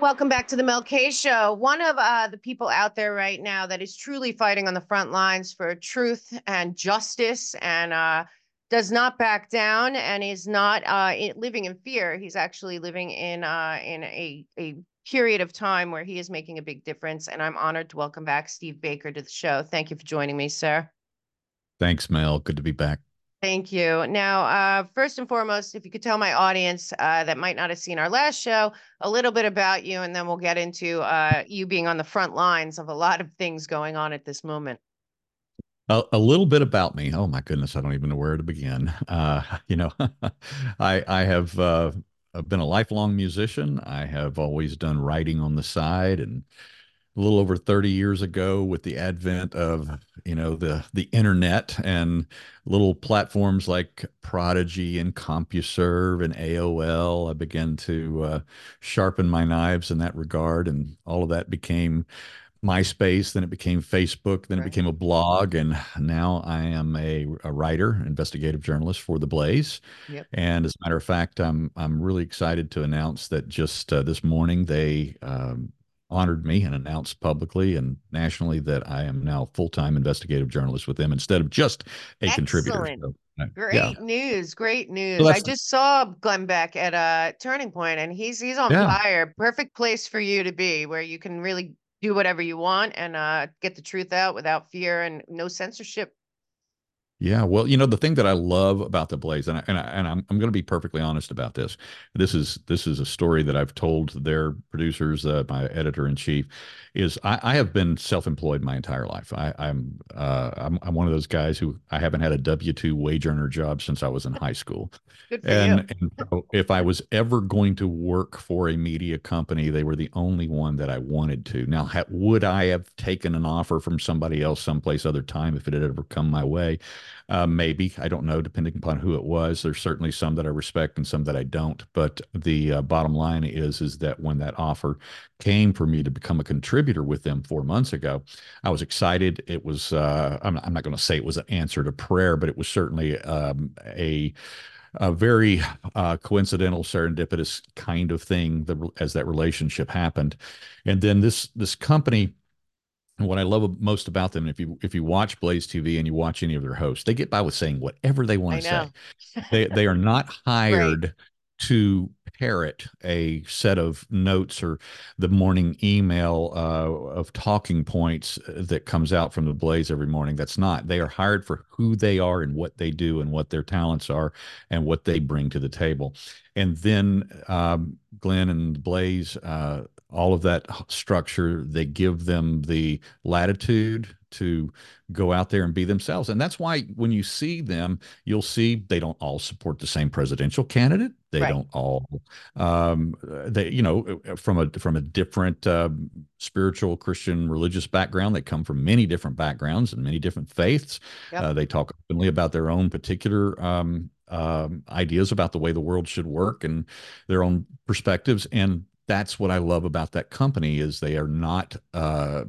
Welcome back to the Mel K Show. One of uh, the people out there right now that is truly fighting on the front lines for truth and justice and uh, does not back down and is not uh, living in fear. He's actually living in uh, in a, a period of time where he is making a big difference. And I'm honored to welcome back Steve Baker to the show. Thank you for joining me, sir. Thanks, Mel. Good to be back. Thank you. Now, uh, first and foremost, if you could tell my audience uh, that might not have seen our last show a little bit about you, and then we'll get into uh, you being on the front lines of a lot of things going on at this moment. A, a little bit about me. Oh my goodness, I don't even know where to begin. Uh, you know, I I have uh, been a lifelong musician. I have always done writing on the side and a little over 30 years ago with the advent of you know the the internet and little platforms like prodigy and compuserve and aol i began to uh, sharpen my knives in that regard and all of that became myspace then it became facebook then right. it became a blog and now i am a, a writer investigative journalist for the blaze yep. and as a matter of fact i'm i'm really excited to announce that just uh, this morning they um, honored me and announced publicly and nationally that I am now full time investigative journalist with them instead of just a Excellent. contributor. So, uh, great yeah. news! Great news! I just saw Glenn Beck at a Turning Point, and he's he's on yeah. fire. Perfect place for you to be, where you can really do whatever you want and uh, get the truth out without fear and no censorship. Yeah, well, you know the thing that I love about the Blaze, and I, and, I, and I'm I'm going to be perfectly honest about this. This is this is a story that I've told their producers, uh, my editor in chief, is I, I have been self-employed my entire life. I, I'm uh, I'm I'm one of those guys who I haven't had a W two wage earner job since I was in high school. And, and so if I was ever going to work for a media company, they were the only one that I wanted to. Now, ha- would I have taken an offer from somebody else someplace other time if it had ever come my way? Uh, maybe I don't know, depending upon who it was. There's certainly some that I respect and some that I don't. But the uh, bottom line is, is that when that offer came for me to become a contributor with them four months ago, I was excited. It was uh, I'm, I'm not going to say it was an answer to prayer, but it was certainly um, a a very uh, coincidental, serendipitous kind of thing as that relationship happened. And then this this company and what I love most about them, if you if you watch Blaze TV and you watch any of their hosts, they get by with saying whatever they want to say. they they are not hired right. to parrot a set of notes or the morning email uh, of talking points uh, that comes out from the Blaze every morning. That's not. They are hired for who they are and what they do and what their talents are and what they bring to the table. And then um, Glenn and Blaze uh, all of that structure. They give them the latitude to go out there and be themselves. And that's why when you see them, you'll see they don't all support the same presidential candidate. They right. don't all, um, they, you know, from a, from a different uh, spiritual Christian religious background, they come from many different backgrounds and many different faiths. Yep. Uh, they talk openly about their own particular um, um, ideas about the way the world should work and their own perspectives. And that's what I love about that company is they are not uh,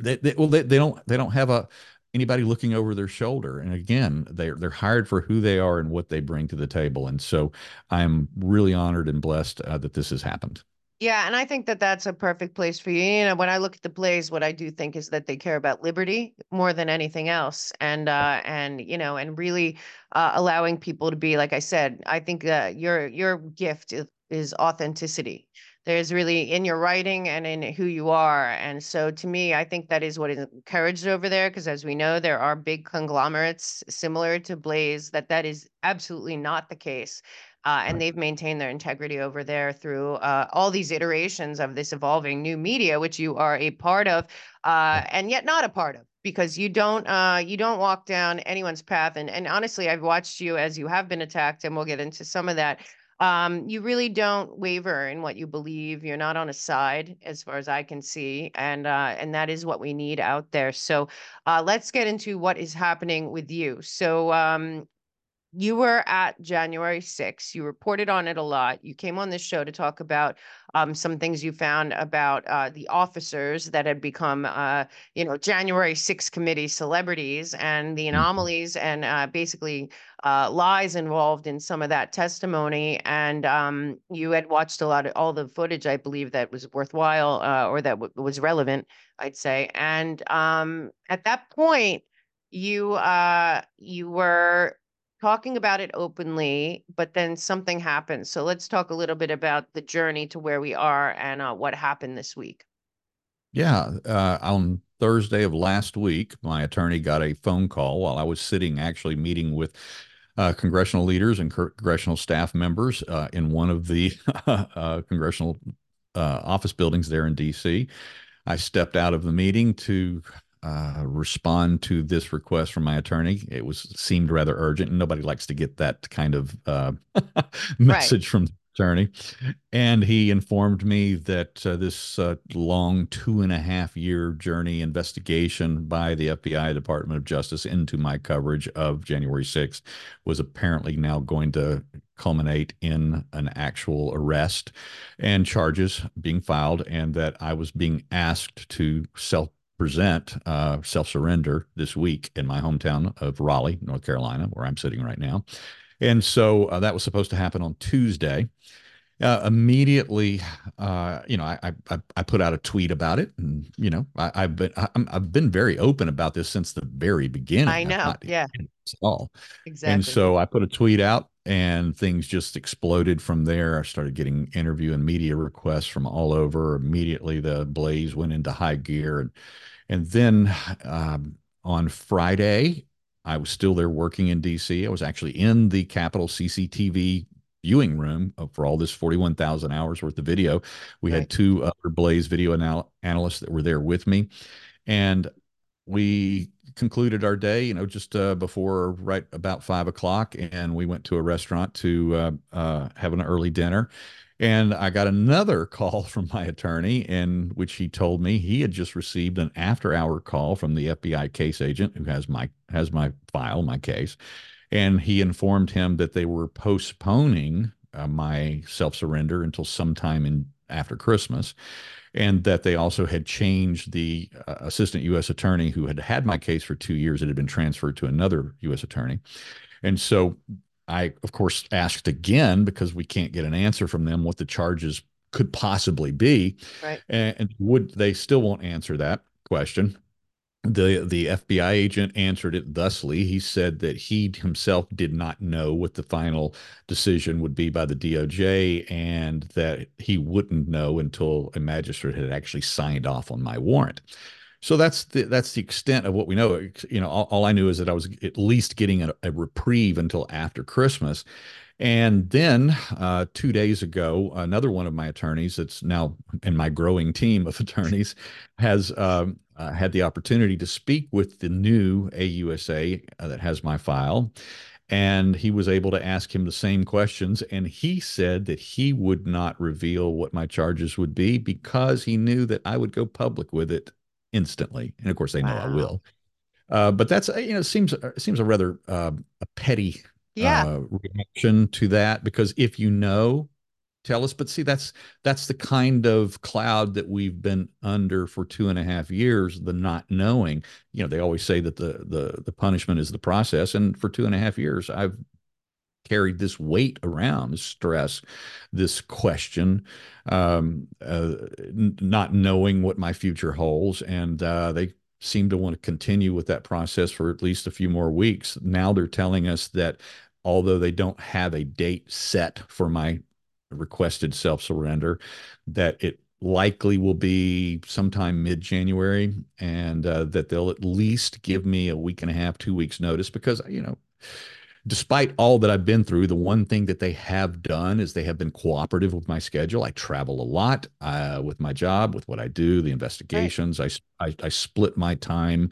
they, they well they, they don't they don't have a anybody looking over their shoulder. And again they're they're hired for who they are and what they bring to the table. And so i'm really honored and blessed uh, that this has happened. Yeah and i think that that's a perfect place for you. You know when i look at the blaze what i do think is that they care about liberty more than anything else. And uh and you know and really uh, allowing people to be like i said i think uh, your your gift is authenticity there's really in your writing and in who you are. And so to me, I think that is what is encouraged over there because as we know, there are big conglomerates similar to Blaze that that is absolutely not the case. Uh, and they've maintained their integrity over there through uh, all these iterations of this evolving new media, which you are a part of, uh, and yet not a part of, because you don't uh, you don't walk down anyone's path. And and honestly, I've watched you as you have been attacked, and we'll get into some of that um, you really don't waver in what you believe. You're not on a side, as far as I can see, and uh, and that is what we need out there. So uh, let's get into what is happening with you. So um, you were at January 6th. You reported on it a lot. You came on this show to talk about um, some things you found about uh, the officers that had become, uh, you know, January 6th committee celebrities and the Mm-hmm. anomalies and uh, basically uh, lies involved in some of that testimony. And um, you had watched a lot of all the footage, I believe, that was worthwhile uh, or that w- was relevant, I'd say. And um, at that point, you uh, you were talking about it openly, but then something happened. So let's talk a little bit about the journey to where we are and uh, what happened this week. Yeah, uh, on Thursday of last week, my attorney got a phone call while I was sitting actually meeting with uh, congressional leaders and congressional staff members uh, in one of the uh, congressional uh, office buildings there in D.C. I stepped out of the meeting to uh, respond to this request from my attorney. It was seemed rather urgent, and nobody likes to get that kind of uh, message from the attorney. And he informed me that uh, this uh, long two and a half year journey investigation by the FBI Department of Justice into my coverage of January 6th was apparently now going to culminate in an actual arrest and charges being filed, and that I was being asked to self present uh, self surrender this week in my hometown of Raleigh, North Carolina, where I'm sitting right now. And so uh, that was supposed to happen on Tuesday. Uh, immediately, uh, you know, I, I I put out a tweet about it, and you know, I, have been I, have been very open about this since the very beginning. I know, yeah, all. Exactly. And so I put a tweet out, and things just exploded from there. I started getting interview and media requests from all over. Immediately, the blaze went into high gear, and and then um, on Friday, I was still there working in DC. I was actually in the Capitol CCTV viewing room for all this 41,000 hours worth of video. We right. had two other Blaze video anal- analysts that were there with me. And we concluded our day, you know, just uh, before right about five o'clock, and we went to a restaurant to uh, uh, have an early dinner. And I got another call from my attorney, in which he told me he had just received an after-hour call from the FBI case agent who has my has my file, my case, and he informed him that they were postponing uh, my self-surrender until sometime in after Christmas, and that they also had changed the uh, assistant U.S. attorney who had had my case for two years. It had been transferred to another U.S. attorney, and so I, of course, asked again because we can't get an answer from them what the charges could possibly be. Right. And, and would they still won't answer that question? The the FBI agent answered it thusly. He said that he himself did not know what the final decision would be by the DOJ and that he wouldn't know until a magistrate had actually signed off on my warrant. So that's the that's the extent of what we know. You know, all, all I knew is that I was at least getting a, a reprieve until after Christmas. And then uh, two days ago, another one of my attorneys, that's now in my growing team of attorneys, has um, uh, had the opportunity to speak with the new AUSA uh, that has my file. And he was able to ask him the same questions. And he said that he would not reveal what my charges would be because he knew that I would go public with it instantly. And of course, they know wow. I will. Uh, but that's uh, you know seems uh, seems a rather uh, a petty yeah. uh, reaction to that because if you know, tell us. But see, that's that's the kind of cloud that we've been under for two and a half years. The not knowing. You know, they always say that the the the punishment is the process, and for two and a half years, I've carried this weight around, this stress, this question, um, uh, n- not knowing what my future holds. And uh, they seem to want to continue with that process for at least a few more weeks. Now they're telling us that although they don't have a date set for my requested self surrender, that it likely will be sometime mid January and uh, that they'll at least give me a week and a half, two weeks notice because, you know, despite all that I've been through, the one thing that they have done is they have been cooperative with my schedule. I travel a lot uh, with my job, with what I do, the investigations. Right. I, I, I split my time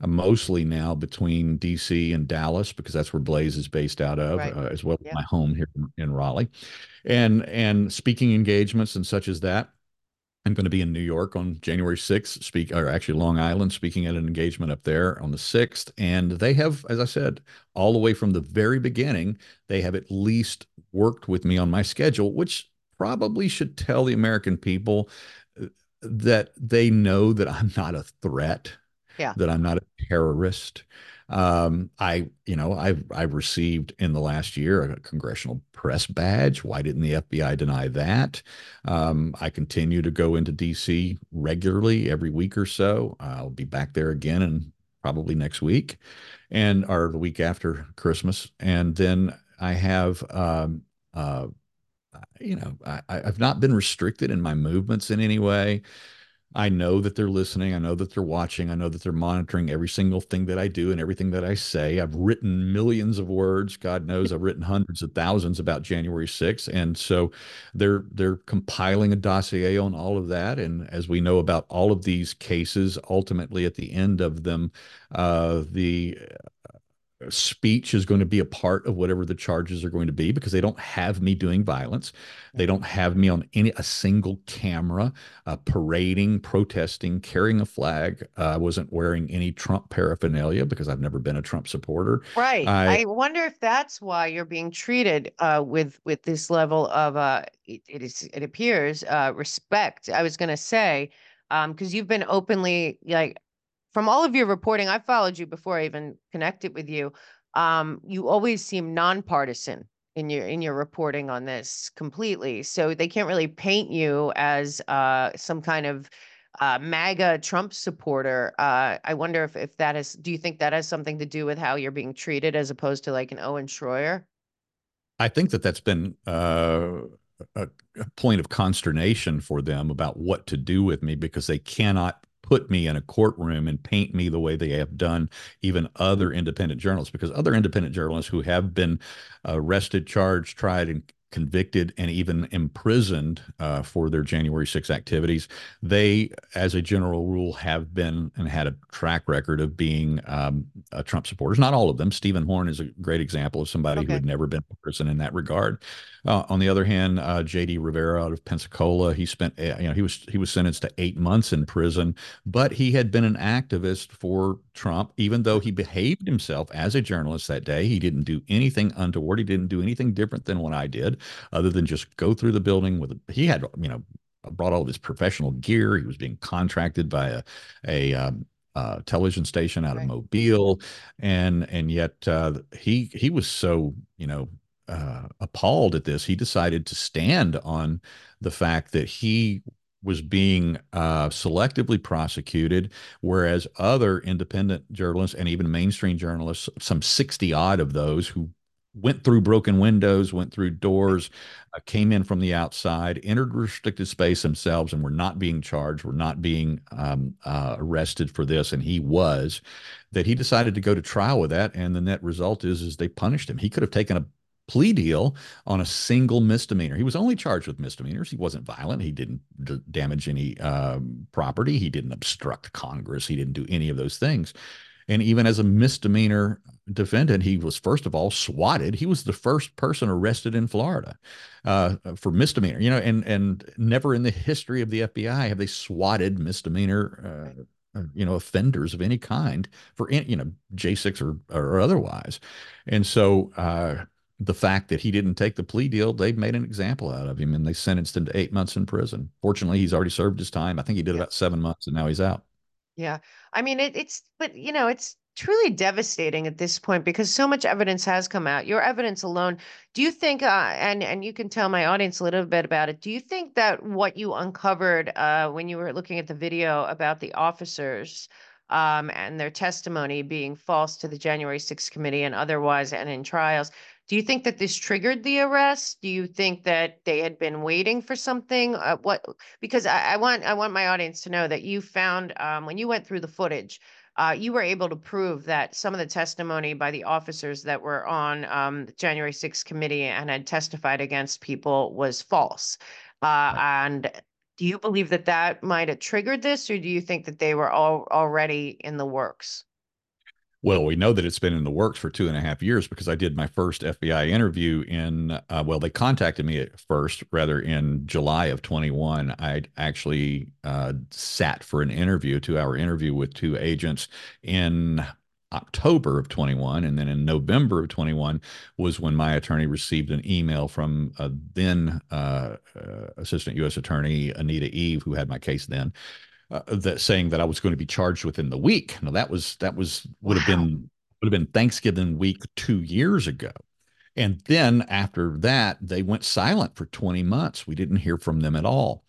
uh, mostly now between DC and Dallas because that's where Blaze is based out of, right. uh, as well as my home here in, in Raleigh, and and speaking engagements and such as that. I'm going to be in New York on January 6th, speak or actually Long Island, speaking at an engagement up there on the 6th. And they have, as I said, all the way from the very beginning, they have at least worked with me on my schedule, which probably should tell the American people uh, that they know that I'm not a threat, yeah. that I'm not a terrorist, um, I, you know, I've I've received in the last year a congressional press badge. Why didn't the FBI deny that? Um, I continue to go into D.C. regularly every week or so. I'll be back there again and probably next week, and or the week after Christmas, and then I have. Um, uh, you know, I, I've not been restricted in my movements in any way. I know that they're listening. I know that they're watching. I know that they're monitoring every single thing that I do and everything that I say. I've written millions of words. God knows I've written hundreds of thousands about January 6th. And so they're they're compiling a dossier on all of that. And as we know about all of these cases, ultimately at the end of them, uh, the speech is going to be a part of whatever the charges are going to be because they don't have me doing violence. They don't have me on any a single camera uh, parading, protesting, carrying a flag. Uh, I wasn't wearing any Trump paraphernalia because I've never been a Trump supporter. Right. I, I wonder if that's why you're being treated uh, with with this level of uh, it, it is it appears uh, respect. I was going to say because um, you've been openly like from all of your reporting, I followed you before I even connected with you. Um, you always seem nonpartisan in your in your reporting on this completely. So they can't really paint you as uh, some kind of uh, MAGA Trump supporter. Uh, I wonder if if that is. Do you think that has something to do with how you're being treated as opposed to like an Owen Schroyer? I think that that's been uh, a, a point of consternation for them about what to do with me because they cannot put me in a courtroom and paint me the way they have done even other independent journalists because other independent journalists who have been arrested charged tried and convicted and even imprisoned uh, for their January 6 activities. They, as a general rule, have been and had a track record of being um, Trump supporters. Not all of them. Stephen Horn is a great example of somebody okay. who had never been a person in that regard. Uh, on the other hand, uh, J.D. Rivera out of Pensacola, he spent, uh, you know, he was he was sentenced to eight months in prison, but he had been an activist for Trump, even though he behaved himself as a journalist that day. He didn't do anything untoward. He didn't do anything different than what I did other than just go through the building with he had you know brought all of his professional gear he was being contracted by a a um, uh, television station out right. of Mobile, and and yet uh, he he was so you know uh, appalled at this. He decided to stand on the fact that he was being uh, selectively prosecuted, whereas other independent journalists and even mainstream journalists, some 60 odd of those who went through broken windows, went through doors, uh, came in from the outside, entered restricted space themselves, and were not being charged, were not being um, uh, arrested for this, and he was. That he decided to go to trial with that, and the net result is is they punished him. He could have taken a plea deal on a single misdemeanor. He was only charged with misdemeanors. He wasn't violent. He didn't d- damage any um, property. He didn't obstruct Congress. He didn't do any of those things. And even as a misdemeanor defendant, he was first of all swatted. He was the first person arrested in Florida uh, for misdemeanor. You know, and and never in the history of the FBI have they swatted misdemeanor. Uh, uh, you know, offenders of any kind for any, you know, J6 or, or otherwise. And so, uh, the fact that he didn't take the plea deal, they've made an example out of him and they sentenced him to eight months in prison. Fortunately, he's already served his time. I think he did about seven months and now he's out. Yeah. I mean, it, it's, but you know, it's truly devastating at this point because so much evidence has come out. Your evidence alone. Do you think, uh, and and you can tell my audience a little bit about it. Do you think that what you uncovered uh, when you were looking at the video about the officers um, and their testimony being false to the January 6th committee and otherwise, and in trials, do you think that this triggered the arrest? Do you think that they had been waiting for something? Uh, what? Because I, I, want I want my audience to know that you found um, when you went through the footage, uh, you were able to prove that some of the testimony by the officers that were on um, the January 6th committee and had testified against people was false. Uh, and do you believe that that might have triggered this, or do you think that they were all already in the works? Well, we know that it's been in the works for two and a half years because I did my first FBI interview in, uh, well, they contacted me at first, rather in July of 21. I actually uh, sat for an interview, two hour interview with two agents in October of 21. And then in November of 21 was when my attorney received an email from a then uh, uh Assistant U.S. Attorney Anita Eve, who had my case then, uh, that saying that I was going to be charged within the week. Now that was that was would wow. have been would have been Thanksgiving week two years ago. And then after that, they went silent for 20 months. We didn't hear from them at all.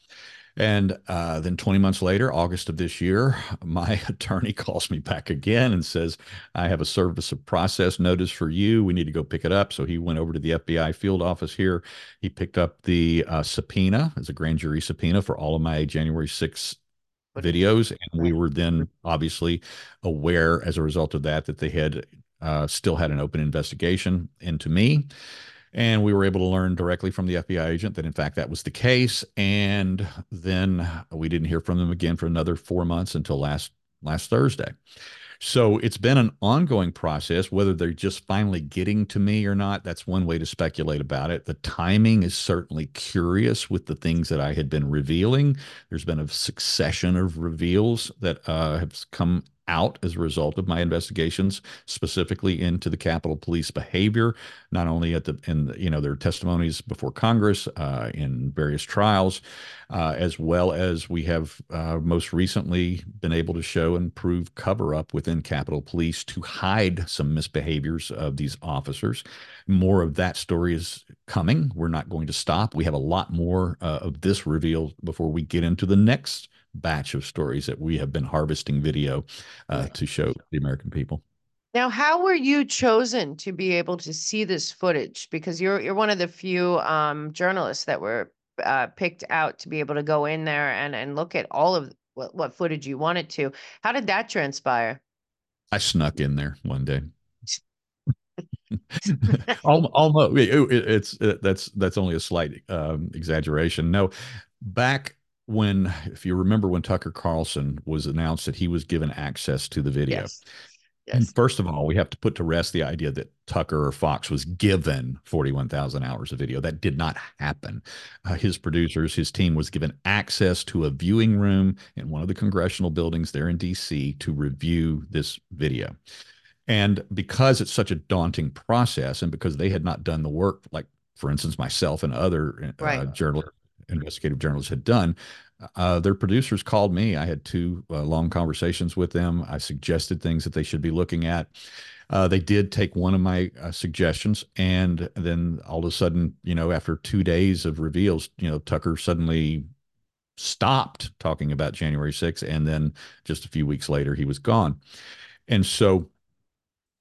And uh, then 20 months later, August of this year, my attorney calls me back again and says, I have a service of process notice for you. We need to go pick it up. So he went over to the FBI field office here. He picked up the uh, subpoena as a grand jury subpoena for all of my January 6th videos. And we were then obviously aware as a result of that that they had uh, still had an open investigation into me. And we were able to learn directly from the FBI agent that, in fact, that was the case. And then we didn't hear from them again for another four months until last last Thursday. So it's been an ongoing process. Whether they're just finally getting to me or not, that's one way to speculate about it. The timing is certainly curious with the things that I had been revealing. There's been a succession of reveals that uh, have come out as a result of my investigations, specifically into the Capitol Police behavior, not only at the in you know their testimonies before Congress uh, in various trials, uh, as well as we have uh, most recently been able to show and prove cover up within Capitol Police to hide some misbehaviors of these officers. More of that story is coming. We're not going to stop. We have a lot more uh, of this reveal before we get into the next batch of stories that we have been harvesting video uh, to show the American people. Now, how were you chosen to be able to see this footage? Because you're you're one of the few um, journalists that were uh, picked out to be able to go in there and and look at all of what, what footage you wanted to. How did that transpire? I snuck in there one day. almost, it's it, that's that's only a slight um, exaggeration. No, back when, if you remember, when Tucker Carlson was announced that he was given access to the video. Yes. Yes. First of all, we have to put to rest the idea that Tucker or Fox was given 41,000 hours of video. That did not happen. Uh, his producers, his team was given access to a viewing room in one of the congressional buildings there in DC to review this video. And because it's such a daunting process, and because they had not done the work, like, for instance, myself and other uh, right. journalists investigative journalists had done. Uh, their producers called me. I had two uh, long conversations with them. I suggested things that they should be looking at. Uh, they did take one of my uh, suggestions, and then all of a sudden, you know, after two days of reveals, you know, Tucker suddenly stopped talking about January 6th, and then just a few weeks later, he was gone. And so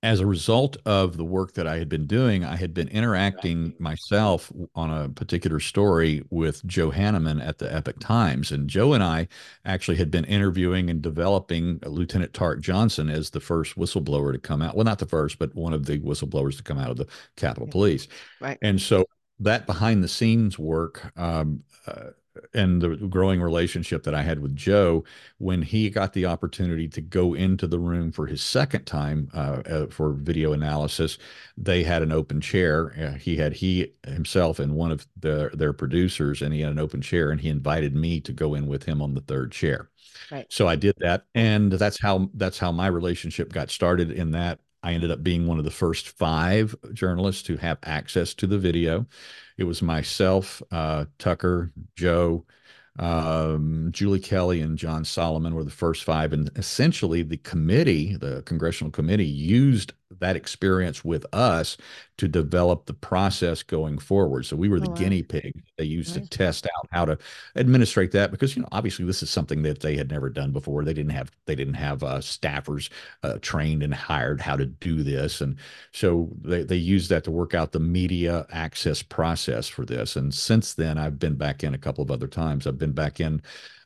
as a result of the work that I had been doing, I had been interacting myself on a particular story with Joe Hanneman at the Epoch Times. And Joe and I actually had been interviewing and developing Lieutenant Tarik Johnson as the first whistleblower to come out. Well, not the first, but one of the whistleblowers to come out of the Capitol Police. Right. And so that behind the scenes work um, uh, and the growing relationship that I had with Joe when he got the opportunity to go into the room for his second time uh, uh, for video analysis, they had an open chair. Uh, he had he himself and one of the, their producers, and he had an open chair, and he invited me to go in with him on the third chair. Right. So I did that, and that's how that's how my relationship got started. In that I ended up being one of the first five journalists to have access to the video. It was myself, uh, Tucker, Joe, um, Julie Kelly, and John Solomon were the first five. And essentially, the committee, the congressional committee, used that experience with us to develop the process going forward. So we were the oh, guinea pig they used nice. to test out how to administrate that because you know obviously this is something that they had never done before. They didn't have they didn't have uh, staffers uh, trained and hired how to do this, and so they they used that to work out the media access process for this. And since then, I've been back in a couple of other times. I've been back in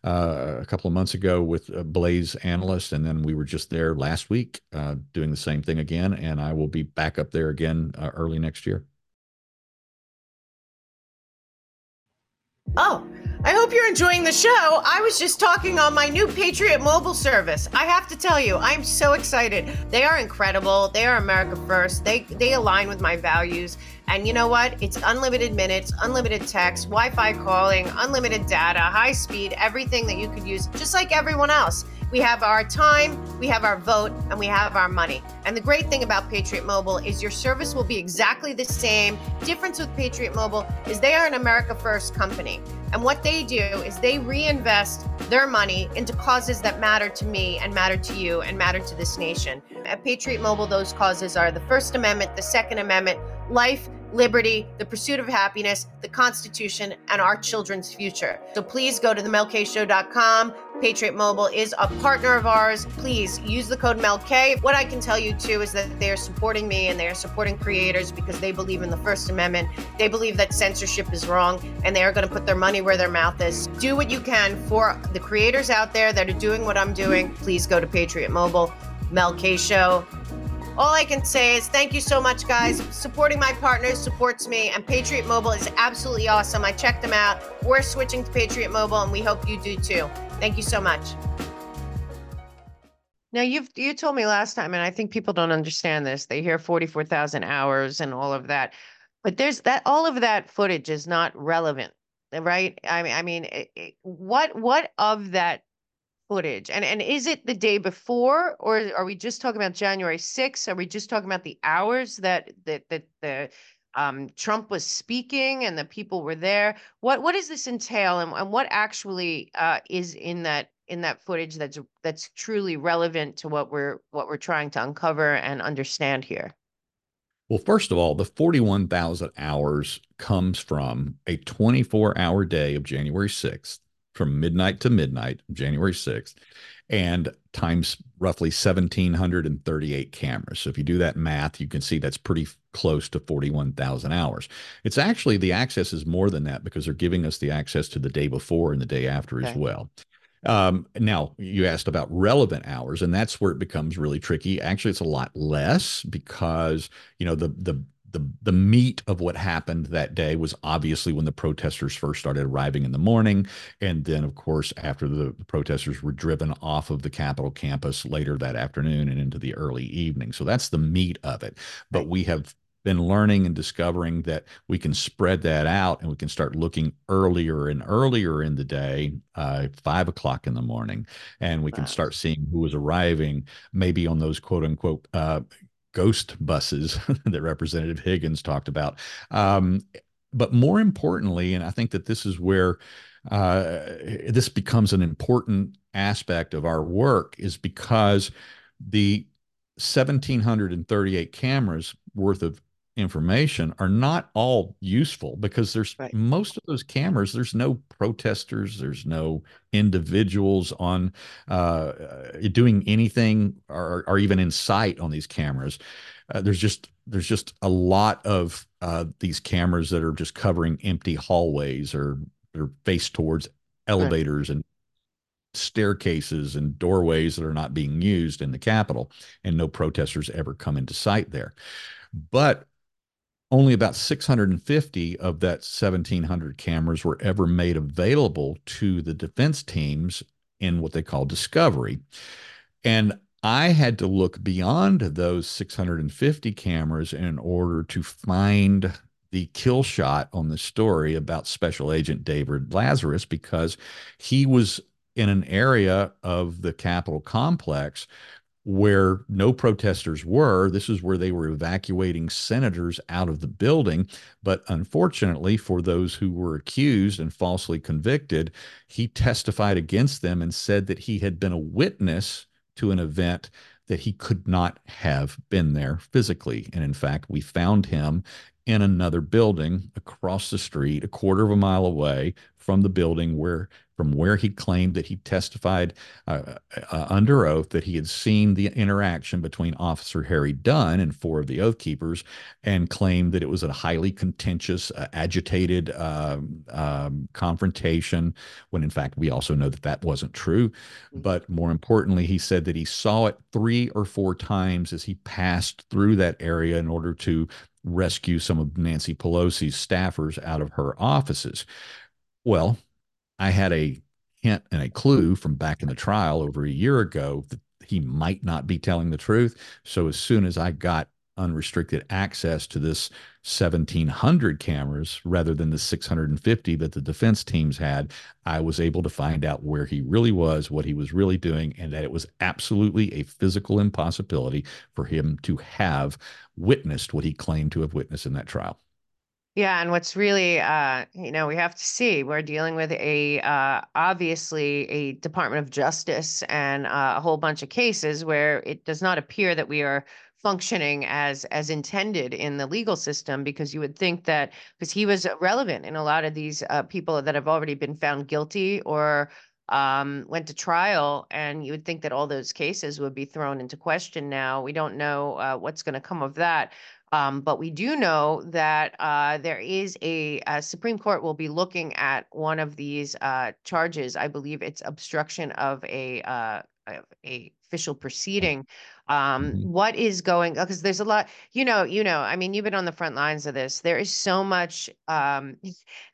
uh, a couple of months ago with Blaze analyst, and then we were just there last week uh, doing the same thing again. And I will be back up there again uh, early next year. Oh, I hope you're enjoying the show. I was just talking on my new Patriot mobile service. I have to tell you, I'm so excited. They are incredible. They are America first. They they align with my values. And you know what? It's unlimited minutes, unlimited text, Wi Fi calling, unlimited data, high speed, everything that you could use, just like everyone else. We have our time, we have our vote, and we have our money. And the great thing about Patriot Mobile is your service will be exactly the same. Difference with Patriot Mobile is they are an America First company. And what they do is they reinvest their money into causes that matter to me and matter to you and matter to this nation. At Patriot Mobile, those causes are the First Amendment, the Second Amendment, life, liberty, the pursuit of happiness, the Constitution, and our children's future. So please go to themelkshow.com. Patriot Mobile is a partner of ours. Please use the code MELK. What I can tell you too is that they are supporting me and they are supporting creators because they believe in the First Amendment. They believe that censorship is wrong and they are going to put their money where their mouth is. Do what you can for the creators out there that are doing what I'm doing. Please go to Patriot Mobile, MELK Show. All I can say is thank you so much, guys. Supporting my partners supports me, and Patriot Mobile is absolutely awesome. I checked them out. We're switching to Patriot Mobile, and we hope you do too. Thank you so much. Now you've you told me last time, and I think people don't understand this. They hear forty four thousand hours and all of that, but there's that all of that footage is not relevant, right? I mean, I mean, it, it, what what of that footage? And and is it the day before, or are we just talking about January 6th? Are we just talking about the hours that that that the um, Trump was speaking and the people were there? What what does this entail, and, and what actually uh, is in that in that footage that's that's truly relevant to what we're what we're trying to uncover and understand here? Well, first of all, the 41,000 hours comes from a 24 hour day of January 6th from midnight to midnight, January 6th, and times roughly 1,738 cameras. So if you do that math, you can see that's pretty close to 41,000 hours. It's actually the access is more than that because they're giving us the access to the day before and the day after okay. as well. Um, now you asked about relevant hours, and that's where it becomes really tricky. Actually, it's a lot less because you know the the the the meat of what happened that day was obviously when the protesters first started arriving in the morning, and then of course after the, the, protesters were driven off of the Capitol campus later that afternoon and into the early evening. So that's the meat of it. But we have been learning and discovering that we can spread that out and we can start looking earlier and earlier in the day, uh, five o'clock in the morning, and we can start seeing who is arriving, maybe on those quote unquote uh, ghost buses that Representative Higgins talked about. Um, but more importantly, and I think that this is where uh, this becomes an important aspect of our work, is because the 1,738 cameras worth of information are not all useful because there's right. most of those cameras there's no protesters there's no individuals on uh, doing anything or, or, even in sight on these cameras uh, there's just there's just a lot of uh, these cameras that are just covering empty hallways or they're faced towards elevators right. and staircases and doorways that are not being used in the capitol and no protesters ever come into sight there but only about 650 of that 1700 cameras were ever made available to the defense teams in what they call discovery. And I had to look beyond those 650 cameras in order to find the kill shot on the story about Special Agent David Lazarus because he was in an area of the Capitol complex where no protesters were. This is where they were evacuating senators out of the building. But unfortunately, for those who were accused and falsely convicted, he testified against them and said that he had been a witness to an event that he could not have been there physically. And in fact, we found him in another building across the street, a quarter of a mile away from the building where from where he claimed that he testified uh, uh, under oath that he had seen the interaction between Officer Harry Dunn and four of the Oath Keepers and claimed that it was a highly contentious, uh, agitated um, um, confrontation, when in fact we also know that that wasn't true. Mm-hmm. But more importantly, he said that he saw it three or four times as he passed through that area in order to rescue some of Nancy Pelosi's staffers out of her offices. Well, I had a hint and a clue from back in the trial over a year ago that he might not be telling the truth. So as soon as I got unrestricted access to this 1700 cameras rather than the 650 that the defense teams had i was able to find out where he really was what he was really doing and that it was absolutely a physical impossibility for him to have witnessed what he claimed to have witnessed in that trial. Yeah, and what's really, uh, you know, we have to see we're dealing with a uh, obviously a Department of Justice and uh, a whole bunch of cases where it does not appear that we are functioning as as intended in the legal system because you would think that because he was relevant in a lot of these uh, people that have already been found guilty or um, went to trial, and you would think that all those cases would be thrown into question now. We don't know uh, what's going to come of that. Um, but we do know that uh, there is a, a, Supreme Court will be looking at one of these uh, charges. I believe it's obstruction of a uh, a official proceeding. Um, mm-hmm. What is going? Because there's a lot. You know, you know. I mean, you've been on the front lines of this. There is so much, um,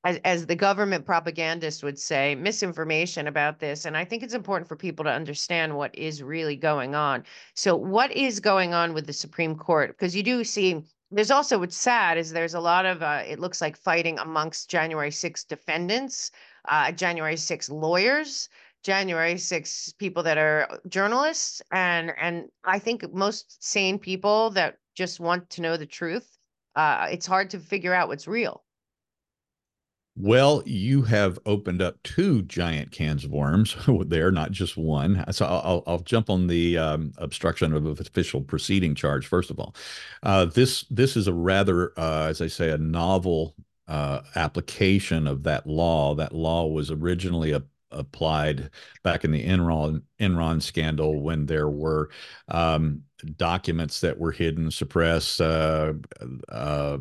as as the government propagandist would say, misinformation about this, and I think it's important for people to understand what is really going on. So, what is going on with the Supreme Court? Because you do see there's also what's sad is there's a lot of uh, it looks like fighting amongst January 6 defendants, uh, January 6 lawyers, January 6 people that are journalists, and and I think most sane people that just want to know the truth. Uh, it's hard to figure out what's real. Well, you have opened up two giant cans of worms there, not just one. So I'll, I'll jump on the um, obstruction of official proceeding charge first of all. Uh, this this is a rather, uh, as I say, a novel uh, application of that law. That law was originally a, applied back in the Enron Enron scandal when there were um, documents that were hidden, suppressed, uh, uh,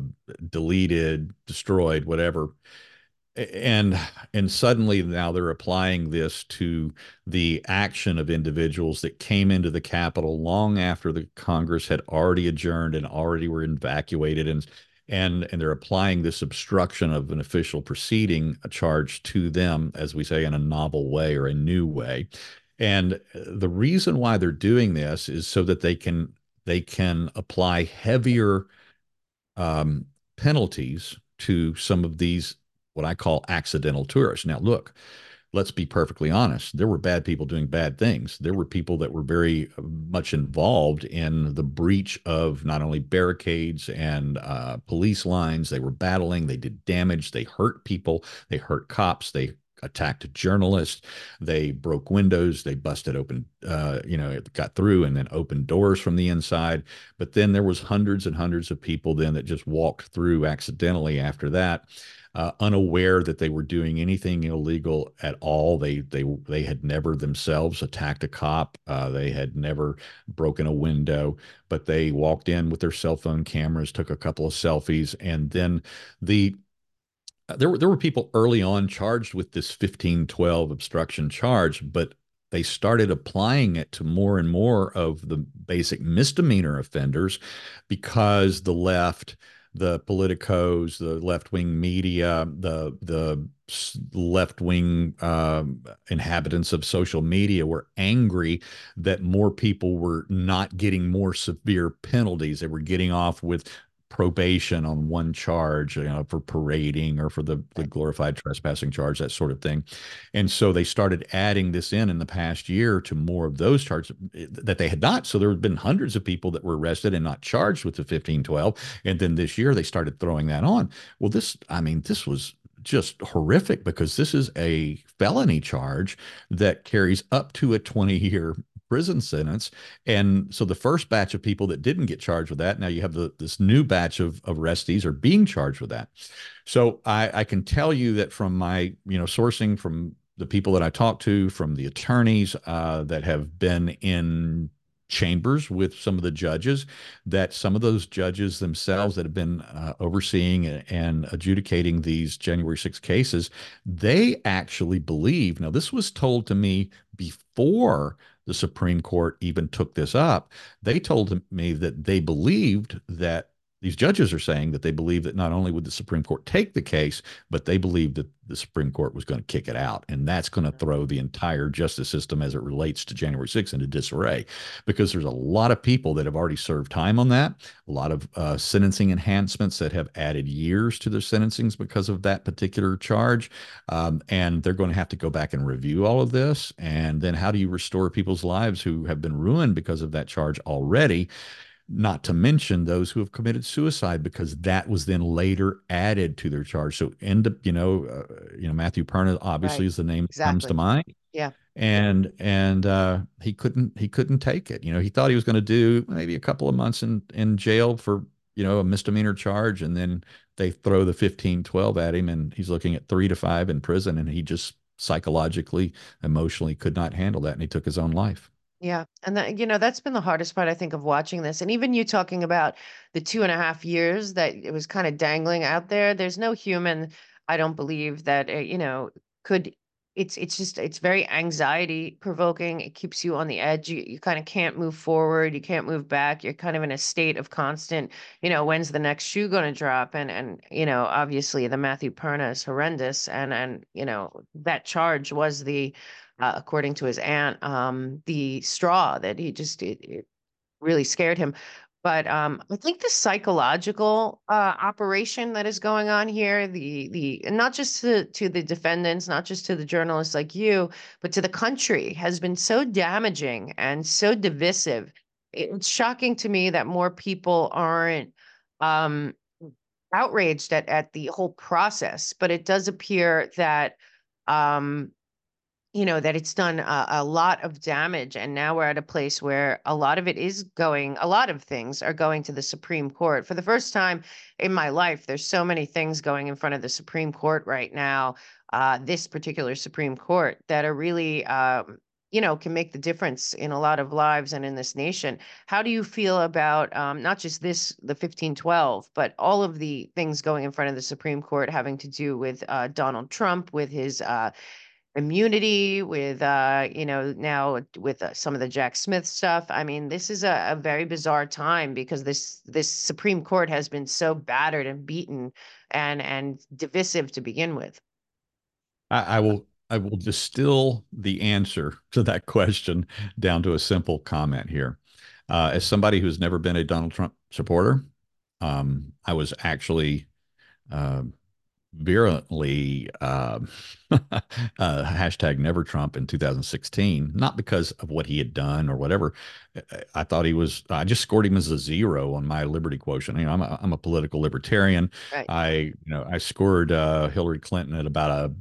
deleted, destroyed, whatever. And and suddenly now they're applying this to the action of individuals that came into the capitol long after the congress had already adjourned and already were evacuated and and and they're applying this obstruction of an official proceeding charge to them as we say in a novel way or a new way and the reason why they're doing this is so that they can they can apply heavier um, penalties to some of these what I call accidental tourists. Now, look, let's be perfectly honest. There were bad people doing bad things. There were people that were very uh, much involved in the breach of not only barricades and uh, police lines. They were battling. They did damage. They hurt people. They hurt cops. They attacked journalists. They broke windows. They busted open, uh, you know, it got through and then opened doors from the inside. But then there was hundreds and hundreds of people then that just walked through accidentally after that uh, unaware that they were doing anything illegal at all. They they they had never themselves attacked a cop. Uh, they had never broken a window, but they walked in with their cell phone cameras, took a couple of selfies, and then the uh, there were there were people early on charged with this 1512 obstruction charge, but they started applying it to more and more of the basic misdemeanor offenders because the left the politicos, the left wing media, the the left wing um, inhabitants of social media were angry that more people were not getting more severe penalties. They were getting off with probation on one charge, you know, for parading or for the, the glorified trespassing charge, that sort of thing. And so they started adding this in in the past year to more of those charges eh, that they had not. So there have been hundreds of people that were arrested and not charged with the 1512. And then this year they started throwing that on. Well, this, I mean, this was just horrific because this is a felony charge that carries up to a 20 year prison sentence. And so the first batch of people that didn't get charged with that, now you have the, this new batch of, of arrestees are being charged with that. So I, I can tell you that from my, you know, sourcing from the people that I talked to, from the attorneys uh, that have been in chambers with some of the judges that some of those judges themselves that have been uh, overseeing and adjudicating these January 6 cases they actually believe now this was told to me before the Supreme Court even took this up, they told me that they believed that these judges are saying that they believe that not only would the Supreme Court take the case, but they believe that the Supreme Court was going to kick it out. And that's going to throw the entire justice system as it relates to January 6th into disarray because there's a lot of people that have already served time on that, a lot of uh, sentencing enhancements that have added years to their sentencings because of that particular charge. Um, and they're going to have to go back and review all of this. And then how do you restore people's lives who have been ruined because of that charge already? Not to mention those who have committed suicide because that was then later added to their charge. So end up, you know, uh, you know, Matthew Perna obviously right. is the name exactly. that comes to mind. Yeah. And and uh, he couldn't he couldn't take it. You know, he thought he was going to do maybe a couple of months in in jail for you know a misdemeanor charge, and then they throw the 15, 12 at him, and he's looking at three to five in prison, and he just psychologically, emotionally could not handle that, and he took his own life. Yeah. And that, you know, that's been the hardest part, I think, of watching this. And even you talking about the two and a half years that it was kind of dangling out there, there's no human, I don't believe, that, uh, you know, could it's it's just it's very anxiety provoking it keeps you on the edge you, you kind of can't move forward you can't move back you're kind of in a state of constant you know when's the next shoe going to drop and and you know obviously the matthew perna is horrendous and and you know that charge was the uh, according to his aunt, um, the straw that he just it, it really scared him. But um, I think the psychological uh, operation that is going on here, the the not just to, to the defendants, not just to the journalists like you, but to the country, has been so damaging and so divisive. It's shocking to me that more people aren't um, outraged at at the whole process, but it does appear that um, you know that it's done a, a, lot of damage and now we're at a place where a lot of it is going a lot of things are going to the supreme court. For the first time in my life there's so many things going in front of the supreme court right now uh, this particular supreme court that are really um, you know can make the difference in a lot of lives and in this nation. How do you feel about um, not just this the 1512 but all of the things going in front of the supreme court having to do with uh, donald trump with his uh, immunity with uh you know now with uh, some of the jack smith stuff. I mean this is a, a, very bizarre time because this this supreme court has been so battered and beaten and and divisive to begin with. I, I will i will distill the answer to that question down to a simple comment here. Uh, as somebody who's never been a donald trump supporter um, i was actually uh, virulently uh, uh, hashtag never Trump in 2016, not because of what he had done or whatever. I thought he was, I just scored him as a zero on my liberty quotient. You know, I'm a, I'm a political libertarian. Right. I, you know, I scored uh, Hillary Clinton at about a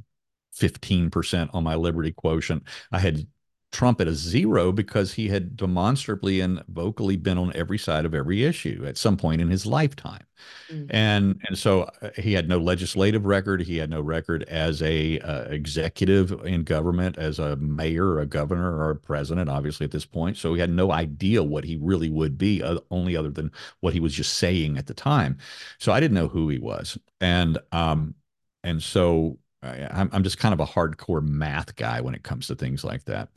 15% on my liberty quotient. I had Trump at a zero because he had demonstrably and vocally been on every side of every issue at some point in his lifetime. Mm-hmm. And and so uh, he had no legislative record, he had no record as a uh, executive in government as a mayor or a governor or a president obviously at this point. So he had no idea what he really would be uh, only other than what he was just saying at the time. So I didn't know who he was. And um and so Uh, I'm, I'm just kind of a hardcore math guy when it comes to things like that.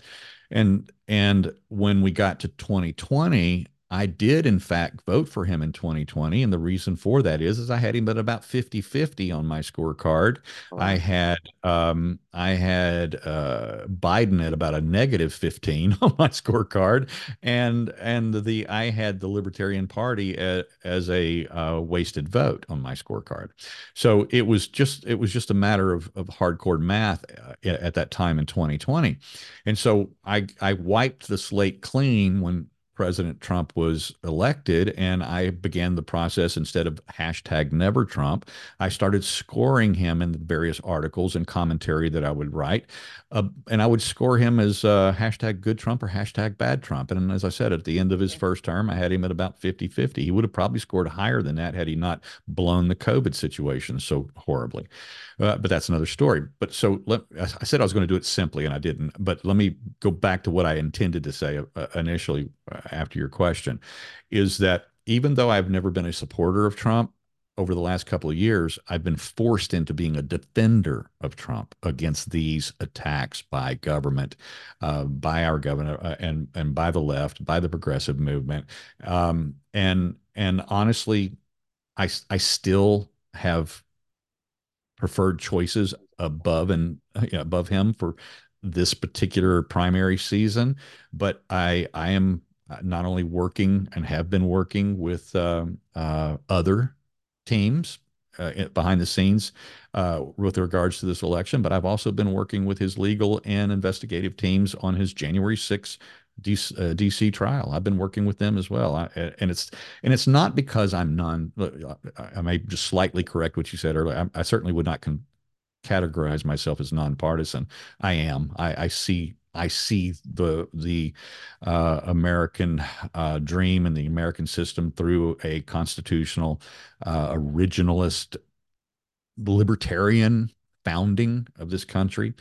And and when we got to 2020, I did in fact vote for him in 2020 and the reason for that is is I had him at about 50-50 on my scorecard. Oh. I had um, I had uh, Biden at about a negative 15 on my scorecard and and the I had the Libertarian Party at, as a uh, wasted vote on my scorecard. So it was just it was just a matter of of hardcore math uh, at that time in 2020. And so I I wiped the slate clean when President Trump was elected, and I began the process instead of hashtag never Trump. I started scoring him in the various articles and commentary that I would write. Uh, and I would score him as uh, hashtag good Trump or hashtag bad Trump. And as I said, at the end of his first term, I had him at about 50 50. He would have probably scored higher than that had he not blown the COVID situation so horribly. Uh, but that's another story. But so let, I said I was going to do it simply, and I didn't. But let me go back to what I intended to say uh, initially uh, after your question is that even though I've never been a supporter of Trump, over the last couple of years, I've been forced into being a defender of Trump against these attacks by government, uh, by our governor, uh, and and by the left, by the progressive movement, um, and and honestly, I I still have preferred choices above and you know, above him for this particular primary season. But I I am not only working and have been working with uh, uh, other teams uh, behind the scenes uh, with regards to this election, but I've also been working with his legal and investigative teams on his January 6th DC, uh, DC, trial. I've been working with them as well, I, and it's and it's not because I'm non. I may just slightly correct what you said earlier. I, I certainly would not con- categorize myself as nonpartisan. I am. I, I see. I see the the uh, American uh, dream and the American system through a constitutional, uh, originalist, libertarian founding of this country.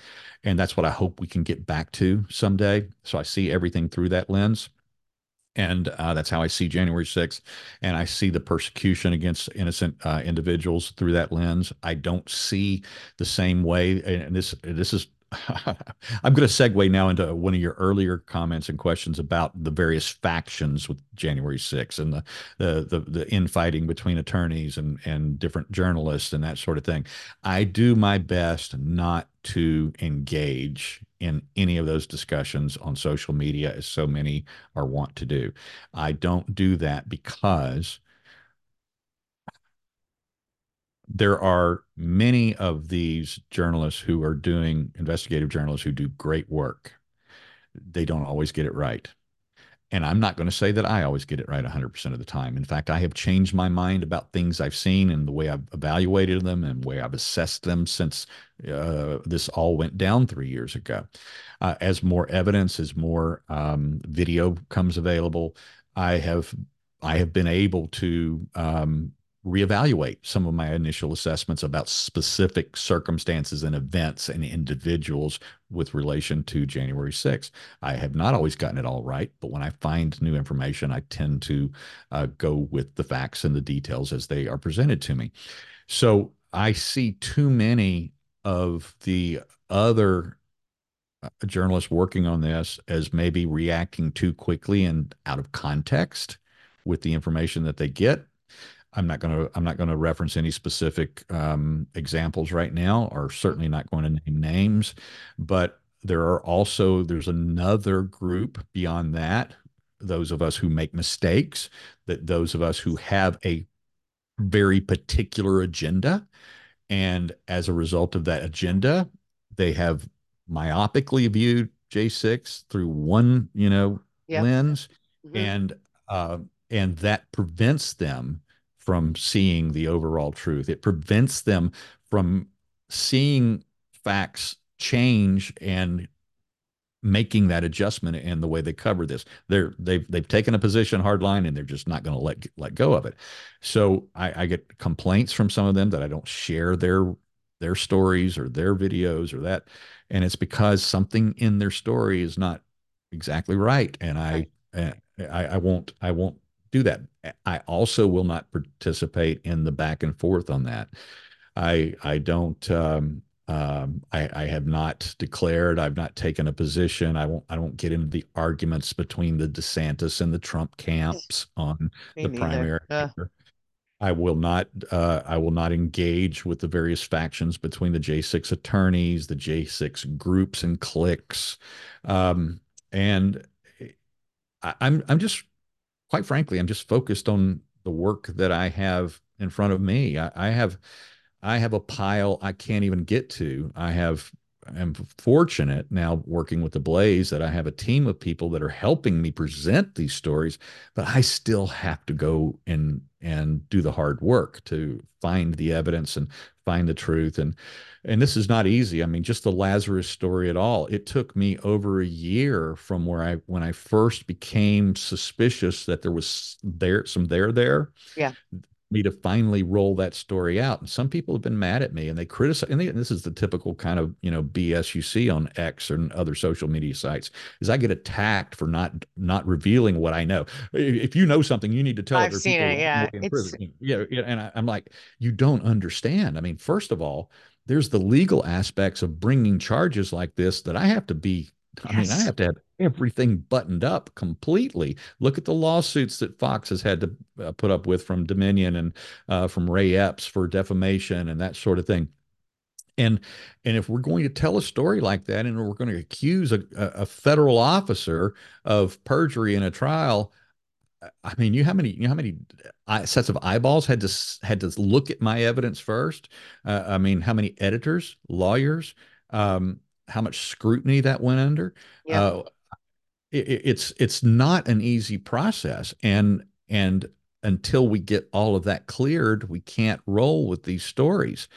And that's what I hope we can get back to someday. So I see everything through that lens. And uh, that's how I see January 6th. And I see the persecution against innocent uh, individuals through that lens. I don't see the same way. And this, this is I'm going to segue now into one of your earlier comments and questions about the various factions with January 6th and the the the, the infighting between attorneys and and different journalists and that sort of thing. I do my best not to engage in any of those discussions on social media as so many are wont to do. I don't do that because there are many of these journalists who are doing investigative journalists who do great work. They don't always get it right. And I'm not going to say that I always get it right 100% of the time. In fact, I have changed my mind about things I've seen and the way I've evaluated them and the way I've assessed them since uh, this all went down three years ago. Uh, as more evidence, as more um, video comes available, I have I have been able to um, reevaluate some of my initial assessments about specific circumstances and events and individuals with relation to January 6th. I have not always gotten it all right, but when I find new information, I tend to uh, go with the facts and the details as they are presented to me. So I see too many of the other uh, journalists working on this as maybe reacting too quickly and out of context with the information that they get I'm not going to I'm not going to reference any specific um, examples right now, or certainly not going to name names. But there are also there's another group beyond that. Those of us who make mistakes, that those of us who have a very particular agenda, and as a result of that agenda, they have myopically viewed J6 through one you know yep. lens, mm-hmm. and uh, and that prevents them from seeing the overall truth. It prevents them from seeing facts change and making that adjustment in the way they cover this. They're they've they've taken a position hard line and they're just not going to let let go of it. So I, I get complaints from some of them that I don't share their their stories or their videos or that, and it's because something in their story is not exactly right, and I right. Eh, I, I won't I won't do that. I also will not participate in the back and forth on that. I I don't um, um, I, I have not declared. I've not taken a position. I won't. I don't get into the arguments between the DeSantis and the Trump camps on Me the neither. primary. Uh. I will not. Uh, I will not engage with the various factions between the J6 attorneys, the J6 groups and cliques, um, and I, I'm I'm just quite frankly, I'm just focused on the work that I have in front of me. I, I have I have a pile I can't even get to. I have I'm fortunate now working with the Blaze that I have a team of people that are helping me present these stories, but I still have to go and and do the hard work to find the evidence and find the truth. And and this is not easy. I mean just the lazarus story at all. It took me over a year from where i when i first became suspicious that there was there some there there. Yeah me to finally roll that story out. And some people have been mad at me and they criticize, and, they, and this is the typical kind of, you know, BS you see on X and other social media sites is I get attacked for not, not revealing what I know. If you know something, you need to tell I've seen it. Yeah. It's... yeah. And I, I'm like, you don't understand. I mean, first of all, there's the legal aspects of bringing charges like this that I have to be I mean, I have to have everything buttoned up completely. Look at the lawsuits that Fox has had to uh, put up with from Dominion and uh, from Ray Epps for defamation and that sort of thing. And and if we're going to tell a story like that, and we're going to accuse a, a federal officer of perjury in a trial, I mean, you how many you know how many sets of eyeballs had to had to look at my evidence first? Uh, I mean, how many editors, lawyers, um, how much scrutiny that went under? Yeah. Uh, it, it's it's not an easy process, and and until we get all of that cleared, we can't roll with these stories.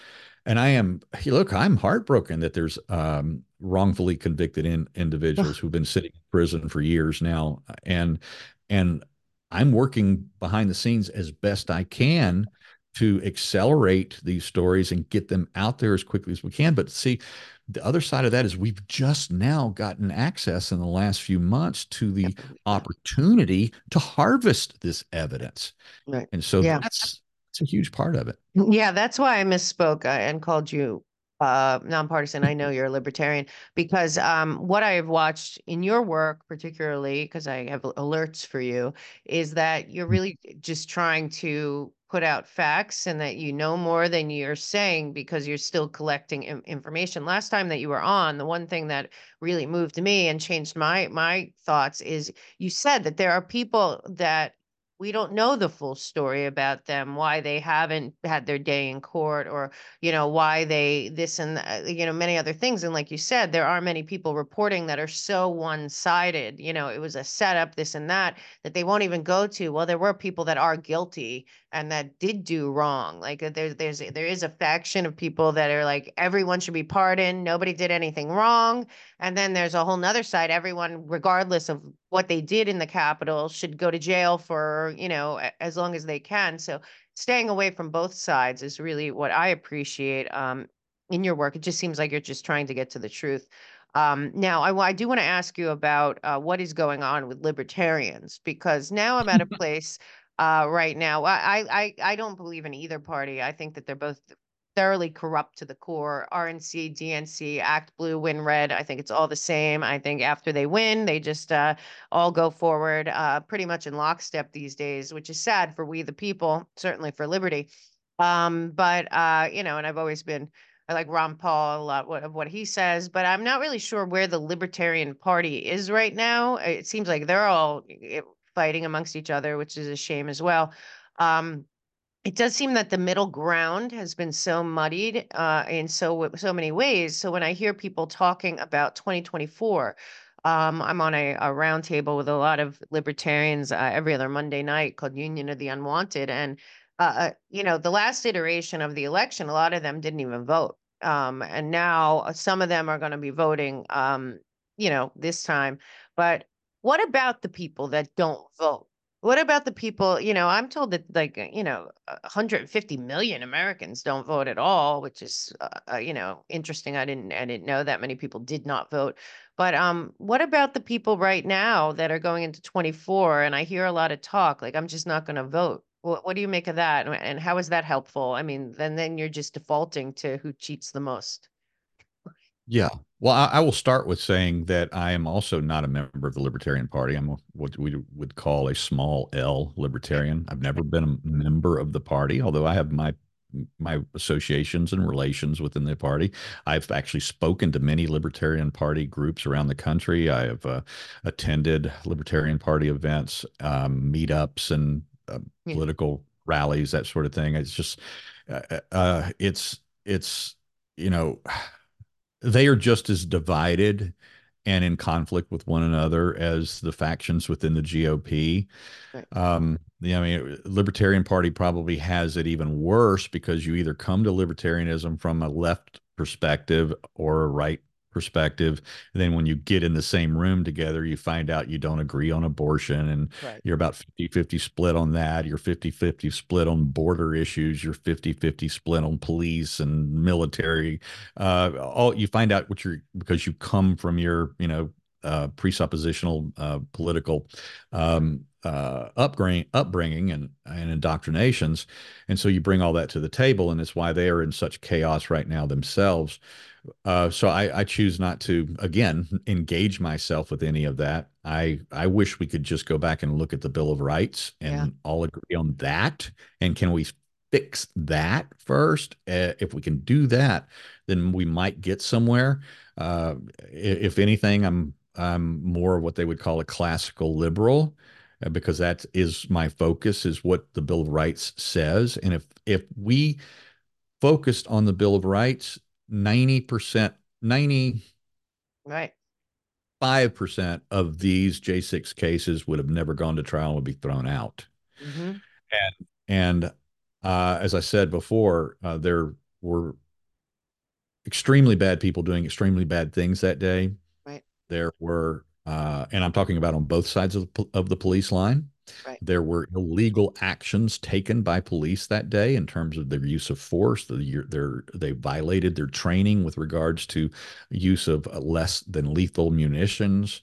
And I am look, I'm heartbroken that there's um, wrongfully convicted in, individuals who've been sitting in prison for years now, and and I'm working behind the scenes as best I can to accelerate these stories and get them out there as quickly as we can. But see, the other side of that is we've just now gotten access in the last few months to the opportunity to harvest this evidence. Right. And so yeah. that's it's a huge part of it. Yeah, that's why I misspoke uh, and called you uh, nonpartisan. I know you're a libertarian because um, what I have watched in your work, particularly because I have alerts for you, is that you're mm. really just trying to put out facts and that you know more than you're saying because you're still collecting information. Last time that you were on, the one thing that really moved me and changed my my thoughts is you said that there are people that we don't know the full story about them why they haven't had their day in court or you know why they this and that, you know many other things. And like you said there are many people reporting that are so one-sided you know it was a setup this and that that they won't even go to well there were people that are guilty and that did do wrong. Like uh, there's there's there is a faction of people that are like everyone should be pardoned nobody did anything wrong and then there's a whole nother side everyone regardless of what they did in the Capitol should go to jail for, you know, as long as they can. So staying away from both sides is really what I appreciate um, in your work. It just seems like you're just trying to get to the truth. Um, now, I, I do want to ask you about uh, what is going on with libertarians because now I'm at a place uh, right now. I, I I don't believe in either party. I think that they're both thoroughly corrupt to the core. RNC, DNC, Act Blue, Win Red. I think it's all the same. I think after they win, they just uh, all go forward uh, pretty much in lockstep these days, which is sad for we the people, certainly for liberty. Um, but uh, you know, and I've always been I like Ron Paul a lot of what he says, but I'm not really sure where the Libertarian Party is right now. It seems like they're all eh, fighting amongst each other, which is a shame as well. Um, it does seem that the middle ground has been so muddied uh, in so so many ways. So when I hear people talking about 2024, um, I'm on a, a roundtable with a lot of libertarians uh, every other Monday night called Union of the Unwanted, and uh, uh you know the last iteration of the election, a lot of them didn't even vote, um, and now uh, some of them are going to be voting, um, you know, this time. But what about the people that don't vote? What about the people, you know, I'm told that like, uh, you know, 150 million Americans don't vote at all, which is, uh, uh, you know, interesting. I didn't, I didn't know that many people did not vote. But um, what about the people right now that are going into 24? And I hear a lot of talk, like, I'm just not going to vote. What, what do you make of that? And how is that helpful? I mean, then then you're just defaulting to who cheats the most. Yeah. Well, I, I, will start with saying that I am also not a member of the Libertarian Party. I'm a, what we would call a small L libertarian. I've never been a member of the party, although I have my my associations and relations within the party. I've actually spoken to many Libertarian Party groups around the country. I have uh, attended Libertarian Party events, um, meetups, and uh, yeah. political rallies, that sort of thing. It's just, uh, uh, uh it's it's you know they are just as divided and in conflict with one another as the factions within the GOP. Right. Um, yeah, I mean, Libertarian Party probably has it even worse because you either come to libertarianism from a left perspective or a right perspective. And then when you get in the same room together, you find out you don't agree on abortion and right. you're about 50 50 split on that. You're 50 50 split on border issues. You're 50 50 split on police and military. Uh, all you find out what you're because you come from your, you know, uh, presuppositional uh, political um, uh, upbringing, upbringing and, and indoctrinations. And so you bring all that to the table, and it's why they are in such chaos right now themselves. Uh, so I, I, choose not to again engage myself with any of that. I I wish we could just go back and look at the Bill of Rights and yeah. all agree on that. And can we fix that first? Uh, if we can do that, then we might get somewhere. Uh, if anything, I'm I'm more what they would call a classical liberal uh, because that is my focus is what the Bill of Rights says. And if if we focused on the Bill of Rights, 90%, 90 right. 5% of these J6 cases would have never gone to trial and would be thrown out. Mm-hmm. And and uh, as I said before, uh, there were extremely bad people doing extremely bad things that day. There were uh, and I'm talking about on both sides of the, of the police line. Right. There were illegal actions taken by police that day in terms of their use of force. The, they violated their training with regards to use of less than lethal munitions.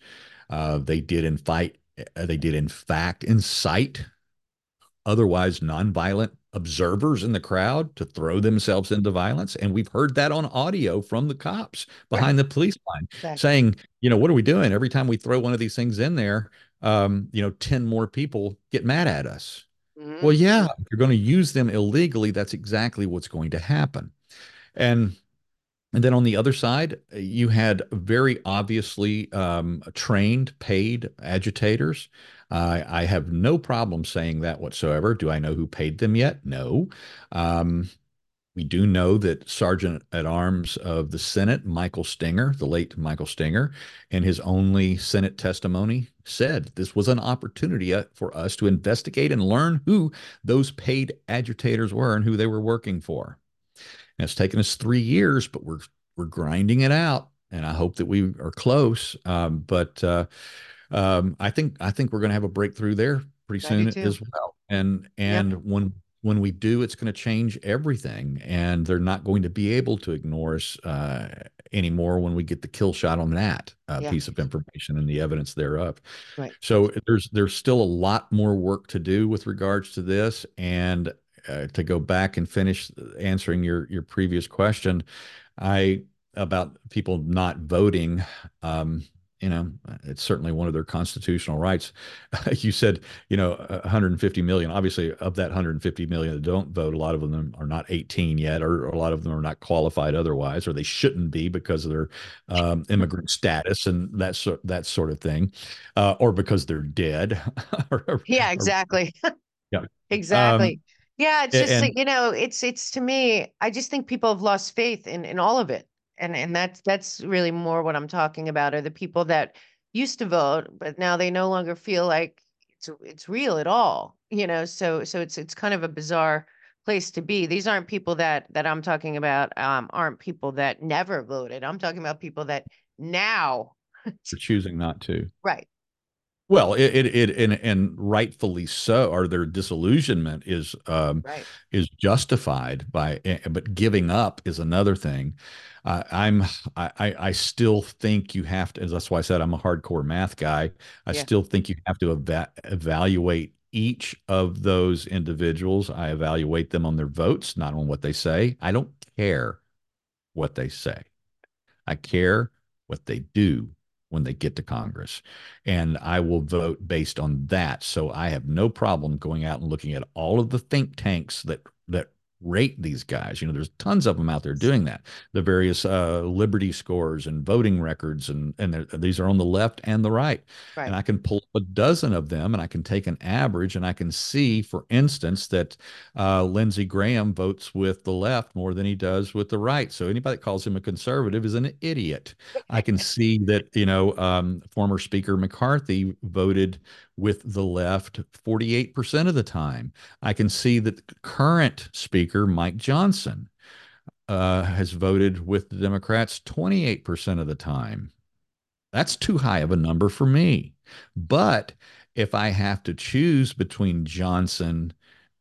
Uh, they did in fight. Uh, they did in fact incite otherwise nonviolent observers in the crowd to throw themselves into violence. And we've heard that on audio from the cops behind right. the police line exactly. saying, you know, what are we doing? Every time we throw one of these things in there, um, you know, 10 more people get mad at us. Mm-hmm. Well, yeah, if you're going to use them illegally, that's exactly what's going to happen. And and then on the other side, you had very obviously um, trained, paid agitators uh, I have no problem saying that whatsoever. Do I know who paid them yet? No. Um, we do know that Sergeant at Arms of the Senate, Michael Stenger, the late Michael Stenger, in his only Senate testimony said this was an opportunity uh, for us to investigate and learn who those paid agitators were and who they were working for. And it's taken us three years, but we're we're grinding it out, and I hope that we are close. Um, but uh, um, I think I think we're going to have a breakthrough there pretty soon as well. And and when when we do, it's going to change everything, and they're not going to be able to ignore us uh, anymore when we get the kill shot on that uh, yeah. piece of information and the evidence thereof. Right. So there's there's still a lot more work to do with regards to this, and uh, to go back and finish answering your your previous question, I about people not voting. Um, you know, it's certainly one of their constitutional rights. you said, you know, 150 million. Obviously, of that 150 million that don't vote, a lot of them are not 18 yet, or, or a lot of them are not qualified otherwise, or they shouldn't be because of their um, immigrant status and that sort that sort of thing, uh, or because they're dead. or, yeah, exactly. Or, yeah, exactly. Um, yeah, it's just and, you know, it's it's to me. I just think people have lost faith in in all of it and and that's that's really more what I'm talking about are the people that used to vote, but now they no longer feel like it's it's real at all. You know, so so it's it's kind of a bizarre place to be. These aren't people that that I'm talking about. Um, aren't people that never voted. I'm talking about people that now are choosing not to. Right. Well, it, it, it and, and rightfully so, or their disillusionment is um, right. is justified by, eh, but giving up is another thing. Uh, I'm I I still think you have to. That's why I said I'm a hardcore math guy. I yeah. still think you have to eva- evaluate each of those individuals. I evaluate them on their votes, not on what they say. I don't care what they say. I care what they do when they get to Congress. And I will vote based on that. So I have no problem going out and looking at all of the think tanks that rate these guys. You know, there's tons of them out there doing that. The various uh, Liberty scores and voting records, and and these are on the left and the right. right. And I can pull a dozen of them, and I can take an average, and I can see, for instance, that uh, Lindsey Graham votes with the left more than he does with the right. So anybody that calls him a conservative is an idiot. I can see that you know um, former Speaker McCarthy voted with the left 48% of the time. I can see that the current Speaker, Mike Johnson, uh, has voted with the Democrats 28% of the time. That's too high of a number for me. But if I have to choose between Johnson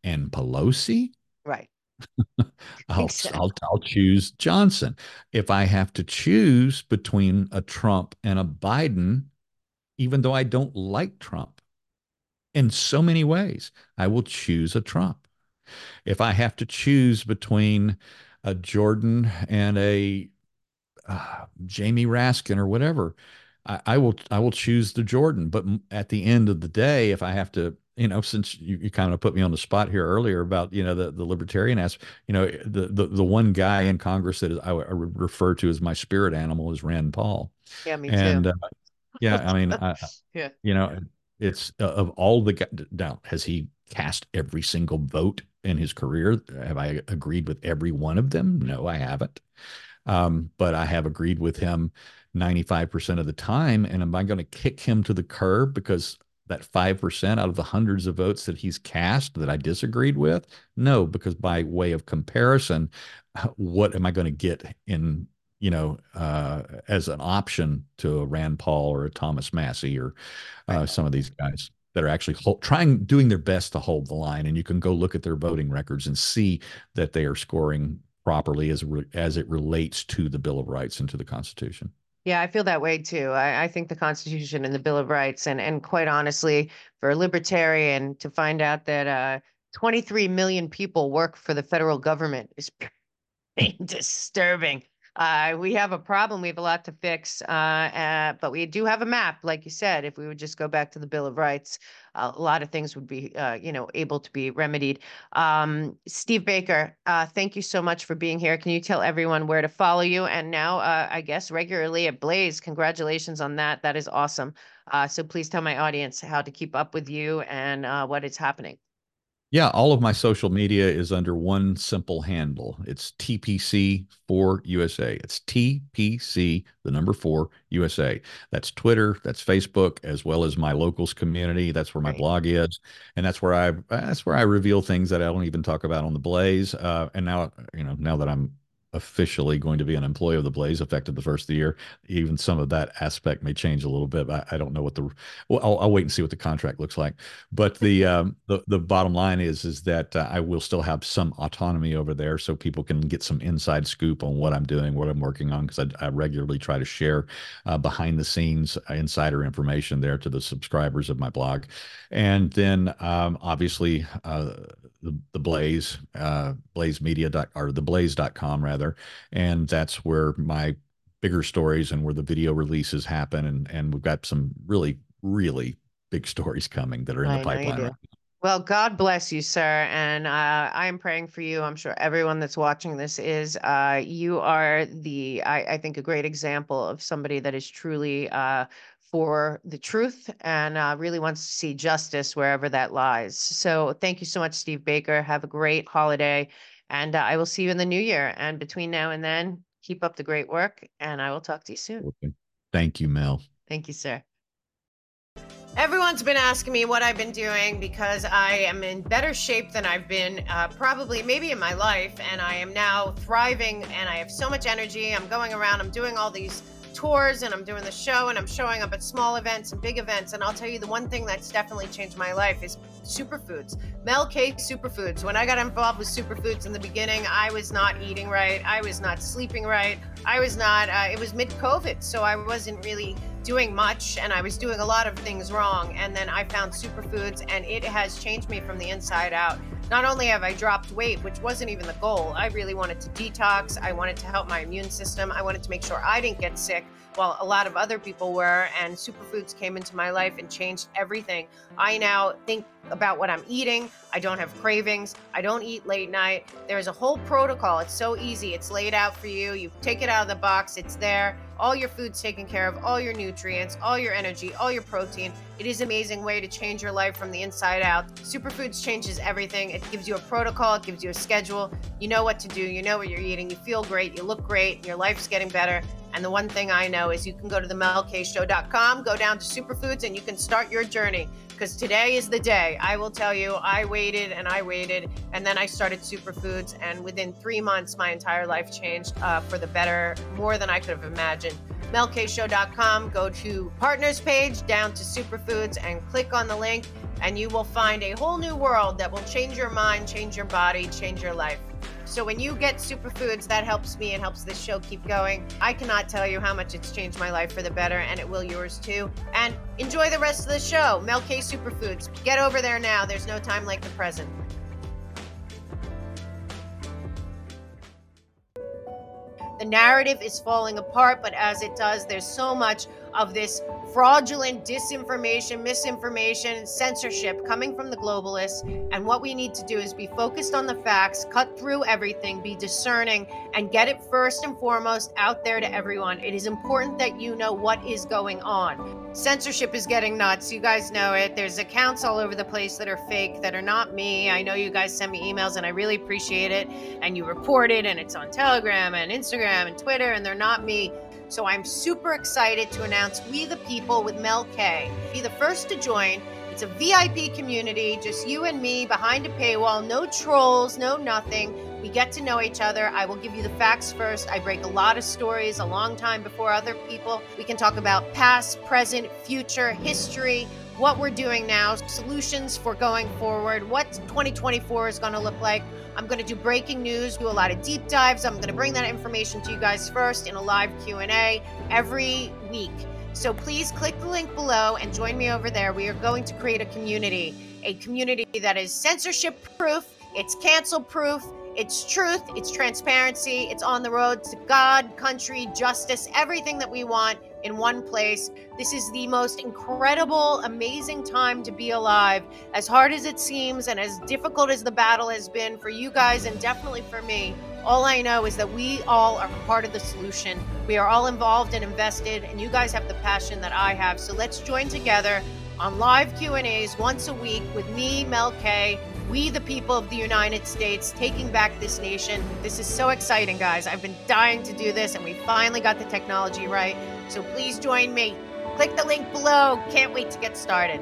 and Pelosi, right. I'll, exactly. I'll I'll choose Johnson. If I have to choose between a Trump and a Biden, even though I don't like Trump in so many ways, I will choose a Trump. If I have to choose between a Jordan and a uh, Jamie Raskin or whatever, I, I, will I will choose the Jordan. But at the end of the day, if I have to, you know, since you, you kind of put me on the spot here earlier about you know the the libertarian aspect, you know, the the the one guy in Congress that is, I, I refer to as my spirit animal is Rand Paul. Yeah, me and, too. Uh, yeah, I mean, I, yeah, you know, it's uh, of all the now has he cast every single vote in his career? Have I agreed with every one of them? No, I haven't. Um, but I have agreed with him 95% of the time. And am I going to kick him to the curb because that 5% out of the hundreds of votes that he's cast that I disagreed with? No, because by way of comparison, what am I going to get in, you know, uh, as an option to a Rand Paul or a Thomas Massie or uh, some of these guys? that are actually hold, trying doing their best to hold the line and you can go look at their voting records and see that they are scoring properly as re, as it relates to the bill of rights and to the constitution yeah, I feel that way too. I, I, think the Constitution and the Bill of Rights, and and quite honestly, for a libertarian to find out that uh, 23 million people work for the federal government is disturbing. Uh, we have a problem. We have a lot to fix, uh, uh, but we do have a map, like you said. If we would just go back to the Bill of Rights, a lot of things would be, uh, you know, able to be remedied. Um, Steve Baker, uh, thank you so much for being here. Can you tell everyone where to follow you? And now, uh, I guess regularly at Blaze. Congratulations on that. That is awesome. so please tell my audience how to keep up with you and what is happening. Yeah, all of my social media is under one simple handle. It's TPC for USA. It's TPC, the number four USA. That's Twitter, that's Facebook, as well as my locals community. That's where my right. blog is, and that's where I that's where I reveal things that I don't even talk about on the Blaze. Uh, and now, you know, now that I'm officially going to be an employee of the Blaze effective the first of the year. Even some of that aspect may change a little bit. I, I don't know what the well, I'll, I'll, wait and see what the contract looks like. But the um, the the bottom line is is that uh, I will still have some autonomy over there, so people can get some inside scoop on what I'm doing, what I'm working on, because I, I, regularly try to share uh, behind the scenes uh, insider information there to the subscribers of my blog, and then um, obviously uh, the the Blaze uh, Blaze Media dot, or the Blaze.com rather together. And that's where my bigger stories and where the video releases happen. And, and we've got some really, really big stories coming that are in I the pipeline right Well, God bless you, sir. And uh, I am praying for you. I'm sure everyone that's watching this is. Uh, you are the, I, I, think, a great example of somebody that is truly uh, for the truth and uh, really wants to see justice wherever that lies. So thank you so much, Steve Baker. Have a great holiday. And uh, I will see you in the new year. And between now and then, keep up the great work. And I will talk to you soon. Thank you, Mel. Thank you, sir. Everyone's been asking me what I've been doing because I am in better shape than I've been uh, probably maybe in my life. And I am now thriving and I have so much energy. I'm going around, I'm doing all these tours and I'm doing the show and I'm showing up at small events and big events. And I'll tell you the one thing that's definitely changed my life is superfoods. Mel K superfoods. When I got involved with superfoods in the beginning, I was not eating right. I was not sleeping right. I was not, uh, it was mid COVID. So I wasn't really doing much and I was doing a lot of things wrong. And then I found superfoods and it has changed me from the inside out. Not only have I dropped weight, which wasn't even the goal, I really wanted to detox. I wanted to help my immune system. I wanted to make sure I didn't get sick while a lot of other people were. And superfoods came into my life and changed everything. I now think about what I'm eating. I don't have cravings. I don't eat late night. There's a whole protocol. It's so easy. It's laid out for you. You take it out of the box, it's there. All your food's taken care of, all your nutrients, all your energy, all your protein. It is an amazing way to change your life from the inside out. Superfoods changes everything. It gives you a protocol, it gives you a schedule. You know what to do, you know what you're eating, you feel great, you look great, your life's getting better. And the one thing I know is you can go to the melkshow.com, go down to superfoods, and you can start your journey. Because today is the day. I will tell you, I waited and I waited, and then I started superfoods. And within three months, my entire life changed uh, for the better, more than I could have imagined. melkshow.com, go to partners page, down to superfoods, and click on the link, and you will find a whole new world that will change your mind, change your body, change your life. So when you get superfoods, that helps me and helps this show keep going. I cannot tell you how much it's changed my life for the better, and it will yours too. And enjoy the rest of the show. Mel K Superfoods. Get over there now. There's no time like the present. The narrative is falling apart, but as it does, there's so much of this fraudulent disinformation, misinformation, censorship coming from the globalists. And what we need to do is be focused on the facts, cut through everything, be discerning, and get it first and foremost out there to everyone. It is important that you know what is going on. Censorship is getting nuts. You guys know it. There's accounts all over the place that are fake, that are not me. I know you guys send me emails and I really appreciate it. And you report it, and it's on Telegram and Instagram and Twitter, and they're not me. So I'm super excited to announce We the People with Mel K. Be the first to join. It's a VIP community, just you and me behind a paywall, no trolls, no nothing. We get to know each other. I will give you the facts first. I break a lot of stories a long time before other people. We can talk about past, present, future, history, what we're doing now, solutions for going forward, what 2024 is going to look like. I'm going to do breaking news, do a lot of deep dives. I'm going to bring that information to you guys first in a live Q&A every week. So please click the link below and join me over there. We are going to create a community, a community that is censorship proof, it's cancel proof, it's truth, it's transparency, it's on the road to God, country, justice, everything that we want in one place. This is the most incredible, amazing time to be alive. As hard as it seems and as difficult as the battle has been for you guys and definitely for me, all I know is that we all are part of the solution. We are all involved and invested and you guys have the passion that I have. So let's join together on live Q&As once a week with me, Mel K, we, the people of the United States, taking back this nation. This is so exciting, guys. I've been dying to do this, and we finally got the technology right. So please join me. Click the link below. Can't wait to get started.